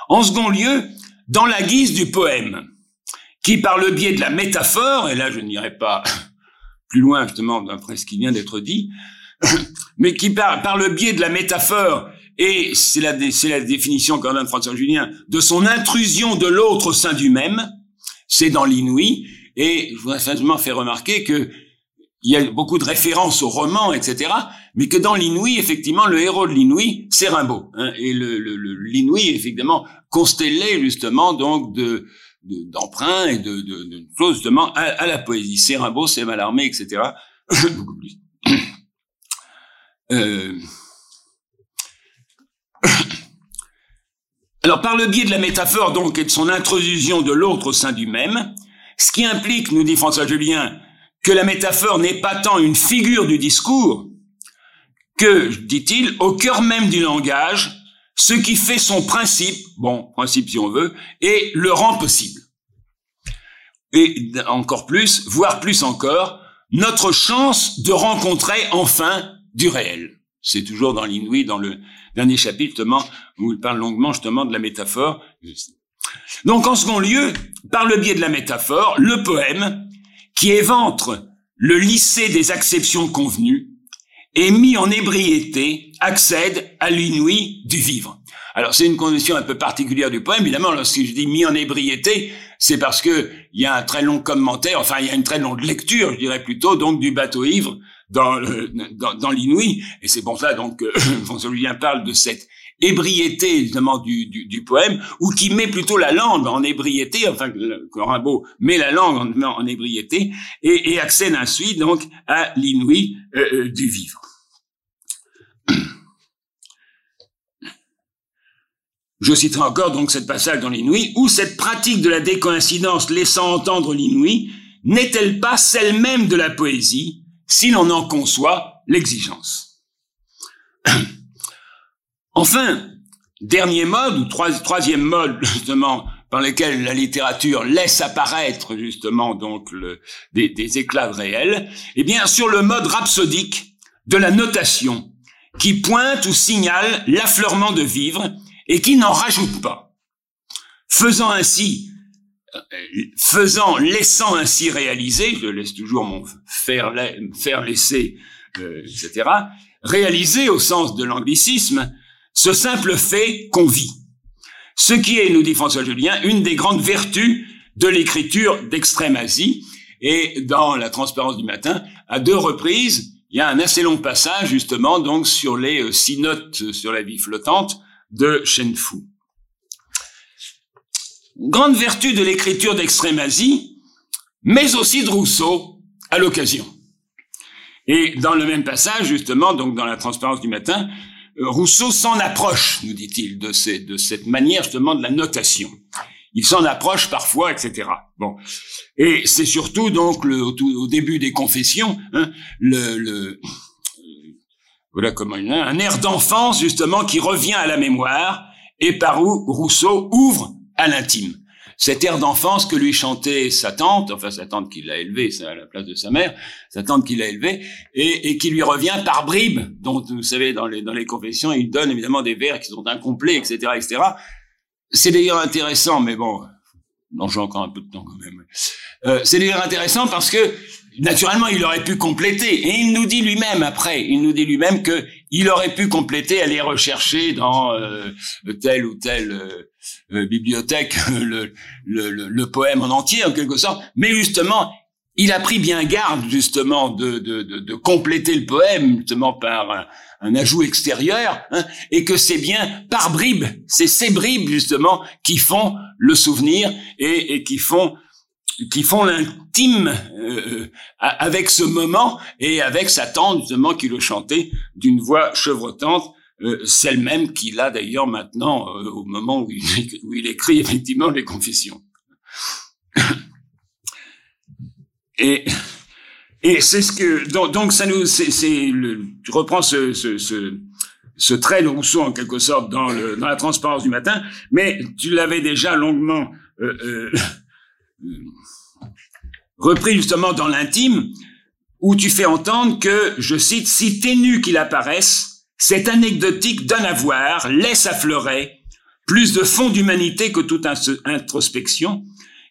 En second lieu, dans la guise du poème, qui, par le biais de la métaphore, et là je n'irai pas plus loin justement d'après ce qui vient d'être dit, mais qui par, par le biais de la métaphore, et c'est la, c'est la définition qu'en donne François Julien, de son intrusion de l'autre au sein du même, c'est dans l'inouï, et je voudrais simplement faire remarquer que il y a beaucoup de références au roman, etc., mais que dans l'inouï, effectivement, le héros de l'inouï, c'est Rimbaud, hein, et le, l'inouï, effectivement, constellé justement donc de et de, de, de, justement à, la poésie. C'est Rimbaud, c'est Mallarmé, etc. Euh... Alors, par le biais de la métaphore, donc, et de son intrusion de l'autre au sein du même, ce qui implique, nous dit François Julien, que la métaphore n'est pas tant une figure du discours que, dit-il, au cœur même du langage, ce qui fait son principe, bon, principe si on veut, et le rend possible. Et encore plus, voire plus encore, notre chance de rencontrer enfin du réel. C'est toujours dans l'inouï, dans le dernier chapitre, justement, où il parle longuement, justement, de la métaphore. Donc, en second lieu, par le biais de la métaphore, le poème, qui éventre le lycée des acceptions convenues, et mis en ébriété, accède à l'inouï du vivre. Alors c'est une condition un peu particulière du poème, évidemment, lorsque je dis mis en ébriété, c'est parce que il y a un très long commentaire, enfin il y a une très longue lecture, je dirais plutôt, donc du bateau ivre dans, l'inouï, et c'est pour ça donc que François Julien parle de cette ébriété évidemment du, du, poème, ou qui met plutôt la langue en ébriété, enfin que Rimbaud met la langue en, en ébriété, et, et, accède ainsi donc à l'inouï euh, euh du vivre. Je citerai encore donc cette passage dans l'inouï, où cette pratique de la décoïncidence laissant entendre l'inouï n'est-elle pas celle même de la poésie, si l'on en conçoit l'exigence? Enfin, dernier mode, ou troisième mode, justement, par lequel la littérature laisse apparaître, justement, donc, des, éclats réels, eh bien, sur le mode rhapsodique de la notation, qui pointe ou signale l'affleurement de vivre, et qui n'en rajoute pas. Faisant ainsi, faisant, laissant ainsi réaliser, je laisse toujours mon faire, faire laisser, euh, etc., réaliser au sens de l'anglicisme, ce simple fait qu'on vit. Ce qui est, nous dit François Julien, une des grandes vertus de l'écriture d'Extrême Asie. Et dans La transparence du matin, à deux reprises, il y a un assez long passage justement donc sur les euh, six notes sur la vie flottante de Shen Fu. Grande vertu de l'écriture d'Extrême-Asie, mais aussi de Rousseau à l'occasion. Et dans le même passage, justement, donc dans la transparence du matin, Rousseau s'en approche, nous dit-il, de, de cette manière justement de la notation. Il s'en approche parfois, etc. Bon, et c'est surtout donc le, au, début des Confessions, hein, le, le voilà comment un air d'enfance justement qui revient à la mémoire et par où Rousseau ouvre à l'intime. Cet air d'enfance que lui chantait sa tante, enfin sa tante qui l'a élevé, à la place de sa mère, sa tante qui l'a élevé, et, et, qui lui revient par bribes, dont vous savez dans les, dans les confessions, il donne évidemment des vers qui sont incomplets, etc., etc. C'est d'ailleurs intéressant, mais bon, non, j'ai encore un peu de temps quand même. Euh, c'est d'ailleurs intéressant parce que naturellement, il aurait pu compléter, et il nous dit lui-même après, il nous dit lui-même que il aurait pu compléter, aller rechercher dans euh, telle ou telle euh, euh, bibliothèque le, le, le, poème en entier en quelque sorte, mais justement il a pris bien garde justement de, de, de, de compléter le poème justement par un, ajout extérieur, hein, et que c'est bien par bribes, c'est ces bribes justement qui font le souvenir et, et qui font qui font l'intime euh, avec ce moment et avec sa tante justement qui le chantait d'une voix chevrotante euh, celle même qu'il a d'ailleurs maintenant euh, au moment où il, écrit effectivement les confessions. et c'est ce que donc, ça nous c'est reprends ce, trait de Rousseau en quelque sorte dans la transparence du matin, mais tu l'avais déjà longuement euh, repris justement dans l'intime où tu fais entendre que je cite si ténu qu'il apparaisse cette anecdotique donne à voir, laisse affleurer plus de fond d'humanité que toute introspection,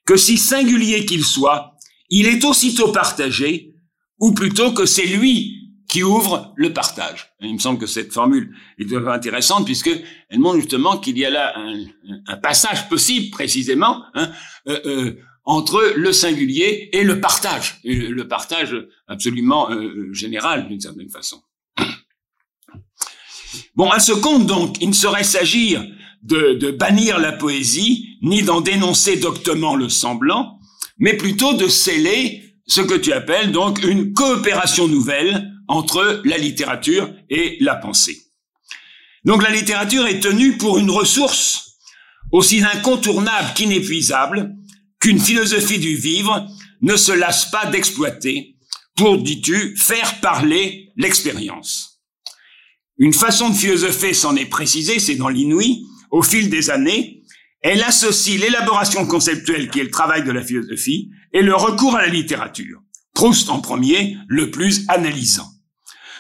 que si singulier qu'il soit, il est aussitôt partagé, ou plutôt que c'est lui qui ouvre le partage. il me semble que cette formule est intéressante puisque elle montre justement qu'il y a là un, passage possible précisément hein, euh, euh, entre le singulier et le partage, le partage absolument euh, général d'une certaine façon. Bon, à ce compte, donc, il ne saurait s'agir de, de, bannir la poésie, ni d'en dénoncer doctement le semblant, mais plutôt de sceller ce que tu appelles donc une coopération nouvelle entre la littérature et la pensée. Donc la littérature est tenue pour une ressource aussi incontournable qu'inépuisable qu'une philosophie du vivre ne se lasse pas d'exploiter pour, dis-tu, faire parler l'expérience. Une façon de philosopher s'en est précisée, c'est dans l'inouï, au fil des années, elle associe l'élaboration conceptuelle qui est le travail de la philosophie et le recours à la littérature. Proust en premier, le plus analysant.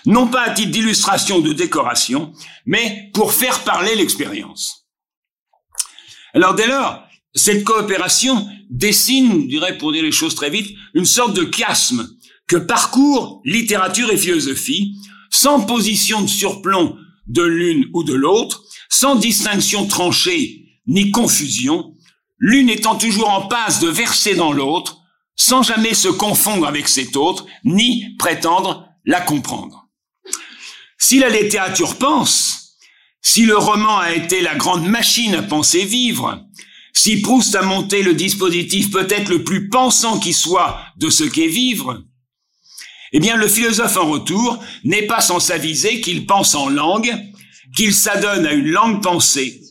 Non pas à titre d'illustration de décoration, mais pour faire parler l'expérience. Alors dès lors, cette coopération dessine, je dirais pour dire les choses très vite, une sorte de chiasme que parcourent littérature et philosophie sans position de surplomb de l'une ou de l'autre, sans distinction tranchée ni confusion, l'une étant toujours en passe de verser dans l'autre, sans jamais se confondre avec cette autre, ni prétendre la comprendre. Si la littérature pense, si le roman a été la grande machine à penser vivre, si Proust a monté le dispositif peut-être le plus pensant qui soit de ce qu'est vivre, eh bien, le philosophe en retour n'est pas sans s'aviser qu'il pense en langue, qu'il s'adonne à une langue pensée,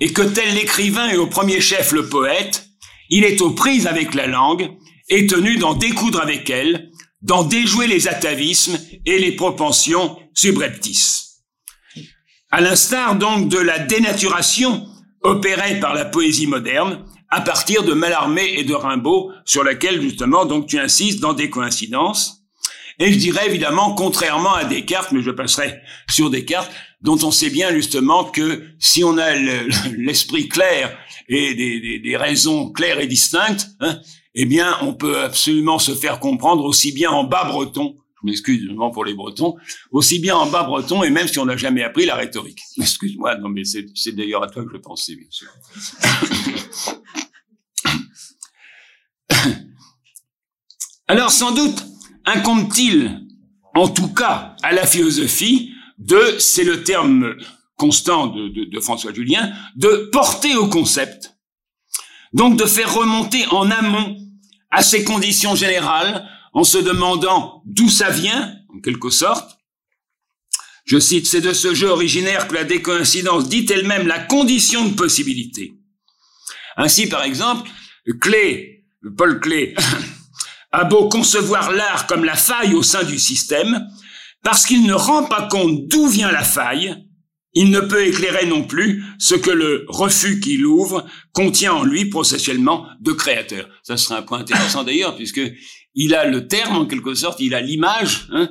et que tel l'écrivain et au premier chef le poète, il est aux prises avec la langue et tenu d'en découdre avec elle, d'en déjouer les atavismes et les propensions subreptices. À l'instar donc de la dénaturation opérée par la poésie moderne, à partir de Mallarmé et de Rimbaud, sur laquelle justement donc tu insistes dans des coïncidences, et je dirais évidemment, contrairement à Descartes, mais je passerai sur Descartes, dont on sait bien justement que si on a l'esprit clair et des, raisons claires et distinctes, hein, eh bien, on peut absolument se faire comprendre aussi bien en bas breton, je m'excuse pour les bretons, aussi bien en bas breton et même si on n'a jamais appris la rhétorique. Excuse-moi, non mais c'est d'ailleurs à toi que je pensais, bien sûr. Alors sans doute, incombe-t-il, en tout cas, à la philosophie, de, c'est le terme constant de, François Julien, de porter au concept, donc de faire remonter en amont à ses conditions générales, en se demandant d'où ça vient, en quelque sorte, Je cite, c'est de ce jeu originaire que la décoïncidence dit elle-même la condition de possibilité. Ainsi, par exemple, Clé, Paul Clé, a beau concevoir l'art comme la faille au sein du système, parce qu'il ne rend pas compte d'où vient la faille, il ne peut éclairer non plus ce que le refus qu'il ouvre contient en lui processuellement de créateur. Ça serait un point intéressant d'ailleurs, puisque il a le terme en quelque sorte, il a l'image, hein,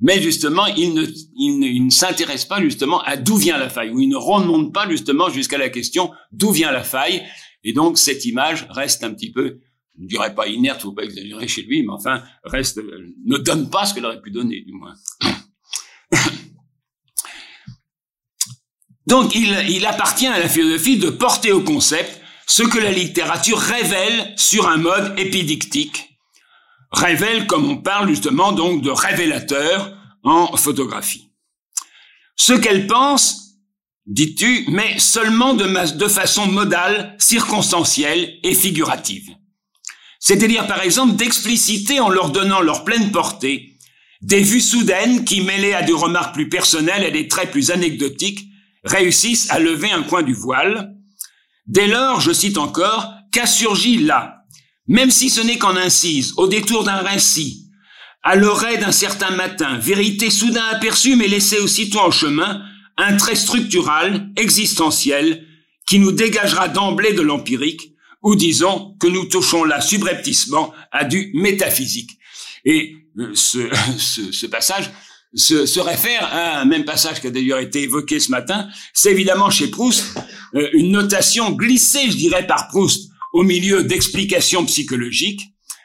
mais justement, il ne, il ne, s'intéresse pas justement à d'où vient la faille, ou il ne remonte pas justement jusqu'à la question d'où vient la faille, et donc cette image reste un petit peu, je ne dirais pas inerte, faut pas exagérer chez lui, mais enfin reste, ne donne pas ce qu'elle aurait pu donner du moins. Donc il, appartient à la philosophie de porter au concept ce que la littérature révèle sur un mode épidictique. Révèle comme on parle justement donc de révélateur en photographie. Ce qu'elle pense, dis-tu, mais seulement de façon modale, circonstancielle et figurative. C'est-à-dire par exemple d'expliciter en leur donnant leur pleine portée des vues soudaines qui, mêlées à des remarques plus personnelles et des traits plus anecdotiques, réussissent à lever un coin du voile. Dès lors, je cite encore, qu'a surgi là, même si ce n'est qu'en incise, au détour d'un récit, à l'oreille d'un certain matin, vérité soudain aperçue mais laissée aussitôt en chemin, un trait structural, existentiel, qui nous dégagera d'emblée de l'empirique, ou disons que nous touchons là subrepticement à du métaphysique. Et euh, ce, ce, ce passage se, se, réfère à un même passage qui a d'ailleurs été évoqué ce matin. C'est évidemment chez Proust euh, une notation glissée, je dirais, par Proust au milieu d'explications psychologiques.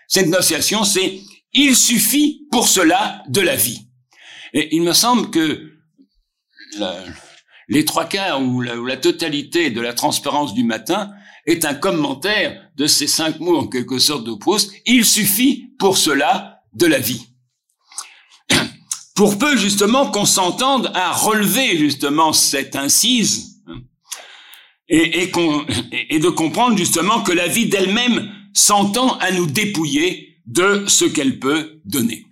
Cette notation, c'est il suffit pour cela de la vie. Et il me semble que les trois quarts ou la, ou la totalité de la transparence du matin est un commentaire de ces cinq mots en quelque sorte de Proust. Il suffit pour cela de la vie pour peu justement qu'on s'entende à relever justement cette incise et, de comprendre justement que la vie d'elle-même s'entend à nous dépouiller de ce qu'elle peut donner.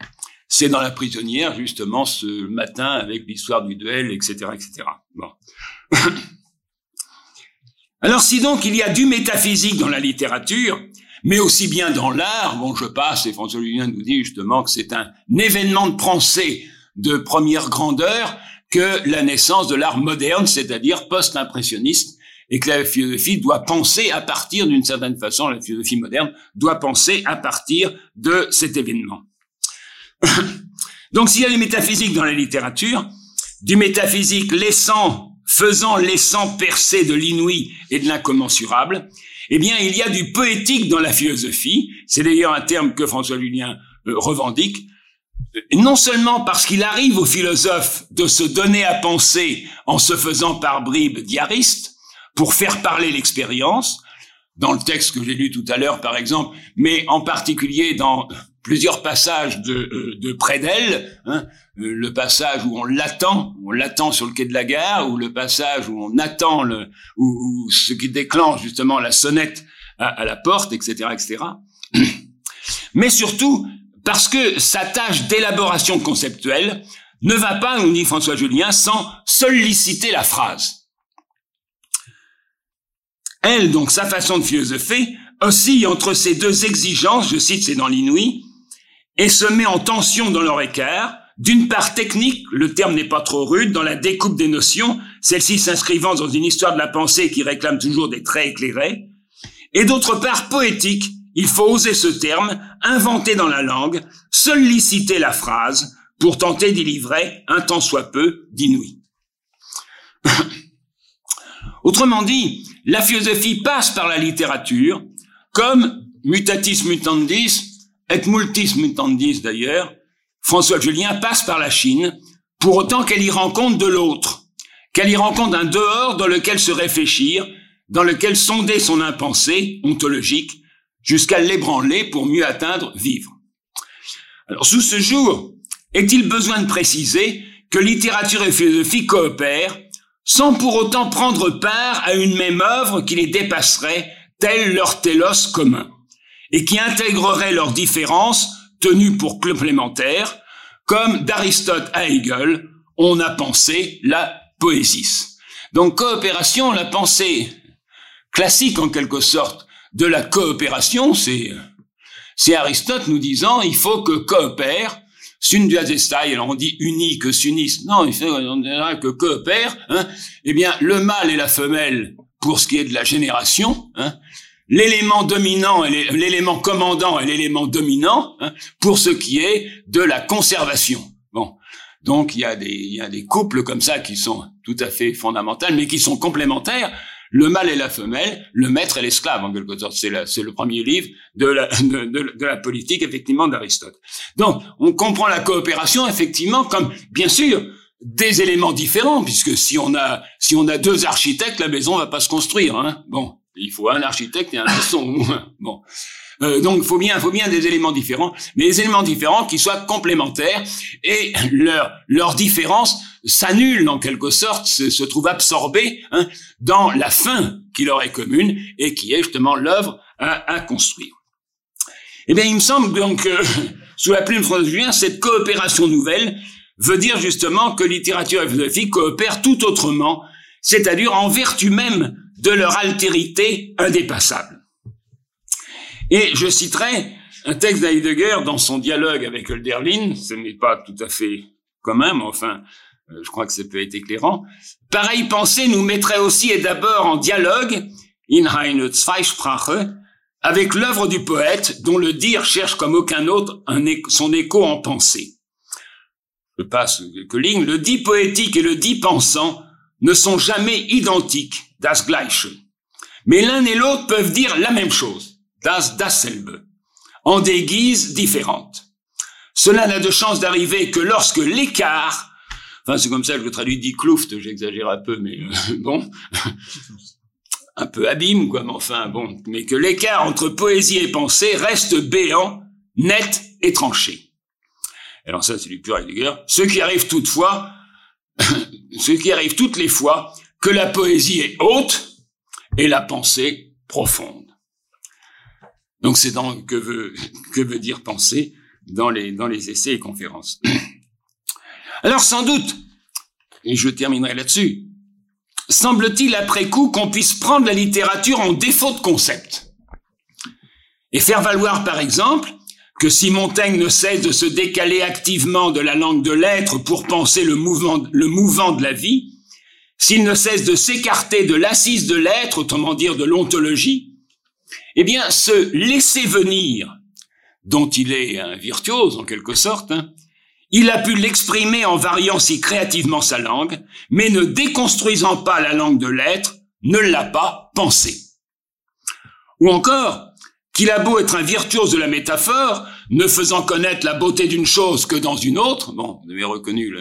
C'est dans la prisonnière justement ce matin avec l'histoire du duel, etc., etc. Bon. Alors si donc il y a du métaphysique dans la littérature, mais aussi bien dans l'art, bon je passe, et François Julien nous dit justement que c'est un événement de pensée de première grandeur que la naissance de l'art moderne, c'est-à-dire post-impressionniste, et que la philosophie doit penser à partir d'une certaine façon, la philosophie moderne doit penser à partir de cet événement. Donc s'il y a des métaphysiques dans la littérature, du métaphysique laissant, faisant, laissant percer de l'inouï et de l'incommensurable, eh bien il y a du poétique dans la philosophie, c'est d'ailleurs un terme que François Lulien euh, revendique, non seulement parce qu'il arrive aux philosophes de se donner à penser en se faisant par bribes diaristes pour faire parler l'expérience, dans le texte que j'ai lu tout à l'heure par exemple, mais en particulier dans plusieurs passages de, euh, de près d'elle, hein, euh, le passage où on l'attend, on l'attend sur le quai de la gare, ou le passage où on attend le, ou, ce qui déclenche justement la sonnette à, à la porte, etc., etc. Mais surtout, parce que sa tâche d'élaboration conceptuelle ne va pas, nous dit François Julien, sans solliciter la phrase. Elle, donc, sa façon de philosopher, oscille entre ces deux exigences, je cite, c'est dans l'inouï, et se met en tension dans leur écart, d'une part technique, le terme n'est pas trop rude, dans la découpe des notions, celle-ci s'inscrivant dans une histoire de la pensée qui réclame toujours des traits éclairés, et d'autre part poétique, il faut oser ce terme, inventer dans la langue, solliciter la phrase pour tenter d'y livrer un tant soit peu d'inouï. Autrement dit, la philosophie passe par la littérature, comme mutatis mutandis, et multis mutandis d'ailleurs, François Julien passe par la Chine, pour autant qu'elle y rencontre de l'autre, qu'elle y rencontre un dehors dans lequel se réfléchir, dans lequel sonder son impensé ontologique, jusqu'à l'ébranler pour mieux atteindre vivre. Alors, sous ce jour, est-il besoin de préciser que littérature et philosophie coopèrent sans pour autant prendre part à une même œuvre qui les dépasserait, tel leur télos commun, et qui intégrerait leurs différences tenues pour complémentaires, comme d'Aristote à Hegel, on a pensé la poésis. Donc coopération, la pensée classique en quelque sorte de la coopération, c'est c'est Aristote nous disant il faut que coopère Sunduazestai, alors on dit uni que s'unissent. Non, il faut que coopère. Hein. Eh bien, le mâle et la femelle, pour ce qui est de la génération, hein, l'élément dominant et l'élément commandant et l'élément dominant, hein, pour ce qui est de la conservation. Bon, donc il y a des il y a des couples comme ça qui sont tout à fait fondamentaux, mais qui sont complémentaires le mâle et la femelle, le maître et l'esclave, en quelque sorte. C'est, le premier livre de la, de, la politique, effectivement, d'Aristote. Donc, on comprend la coopération, effectivement, comme, bien sûr, des éléments différents, puisque si on a, si on a deux architectes, la maison va pas se construire, hein. Bon. Il faut un architecte et un maçon. bon. Euh, donc, faut bien, faut bien des éléments différents, mais des éléments différents qui soient complémentaires et leur leur différence s'annule en quelque sorte, se, se trouve absorbée hein, dans la fin qui leur est commune et qui est justement l'œuvre à, construire. Eh bien, il me semble donc que sous la plume de Julien, cette coopération nouvelle veut dire justement que littérature et philosophie coopèrent tout autrement, c'est-à-dire en vertu même de leur altérité indépassable. Et je citerai un texte d'Heidegger dans son dialogue avec Hölderlin, ce n'est pas tout à fait commun, mais enfin, euh, je crois que ça peut être éclairant. Pareille pensée nous mettrait aussi et d'abord en dialogue, in eine Zweisprache, avec l'œuvre du poète dont le dire cherche comme aucun autre son écho en pensée. Je passe quelques lignes. Le dit poétique et le dit pensant ne sont jamais identiques, das Gleiche. Mais l'un et l'autre peuvent dire la même chose, das dasselbe, en des guises différentes. Cela n'a de chance d'arriver que lorsque l'écart, enfin c'est comme ça que je traduis dit Kluft, j'exagère un peu, mais euh, bon, un peu abîme, quoi, mais enfin bon, mais que l'écart entre poésie et pensée reste béant, net et tranché. Alors ça, c'est du pur Heidegger. Ce qui arrive toutefois, ce qui arrive toutes les fois que la poésie est haute et la pensée profonde. Donc c'est dans que veut, que veut dire penser dans les, dans les essais et conférences. Alors sans doute, et je terminerai là-dessus, semble-t-il après coup qu'on puisse prendre la littérature en défaut de concept et faire valoir par exemple que si Montaigne ne cesse de se décaler activement de la langue de l'être pour penser le mouvement, le mouvement de la vie, s'il ne cesse de s'écarter de l'assise de l'être, autrement dire de l'ontologie, eh bien, ce laisser venir, dont il est un virtuose en quelque sorte, hein, il a pu l'exprimer en variant si créativement sa langue, mais ne déconstruisant pas la langue de l'être, ne l'a pas pensé. Ou encore, qu'il a beau être un virtuose de la métaphore, ne faisant connaître la beauté d'une chose que dans une autre, bon, vous avez reconnu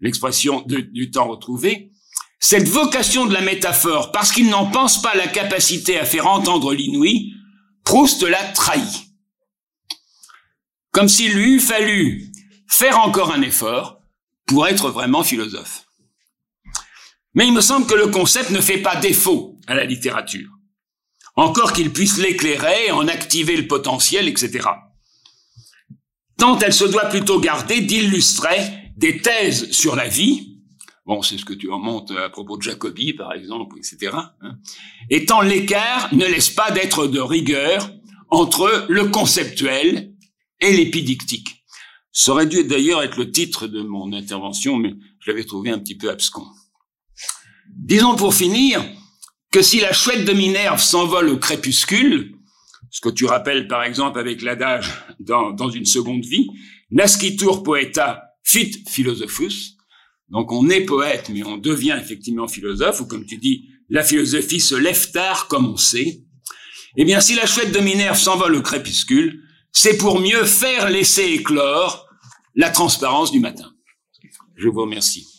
l'expression du temps retrouvé, cette vocation de la métaphore, parce qu'il n'en pense pas la capacité à faire entendre l'inouï, Proust l'a trahi. Comme s'il lui eût fallu faire encore un effort pour être vraiment philosophe. Mais il me semble que le concept ne fait pas défaut à la littérature encore qu'il puisse l'éclairer, en activer le potentiel, etc. Tant elle se doit plutôt garder d'illustrer des thèses sur la vie, bon, c'est ce que tu remontes à propos de Jacobi, par exemple, etc. Hein, et tant l'écart ne laisse pas d'être de rigueur entre le conceptuel et l'épidictique. Ça aurait dû d'ailleurs être le titre de mon intervention, mais je l'avais trouvé un petit peu abscon. Disons pour finir que si la chouette de Minerve s'envole au crépuscule, ce que tu rappelles par exemple avec l'adage dans, dans une seconde vie, nascitur poeta fit philosophus, donc on est poète mais on devient effectivement philosophe, ou comme tu dis, la philosophie se lève tard comme on sait, eh bien si la chouette de Minerve s'envole au crépuscule, c'est pour mieux faire laisser éclore la transparence du matin. Je vous remercie.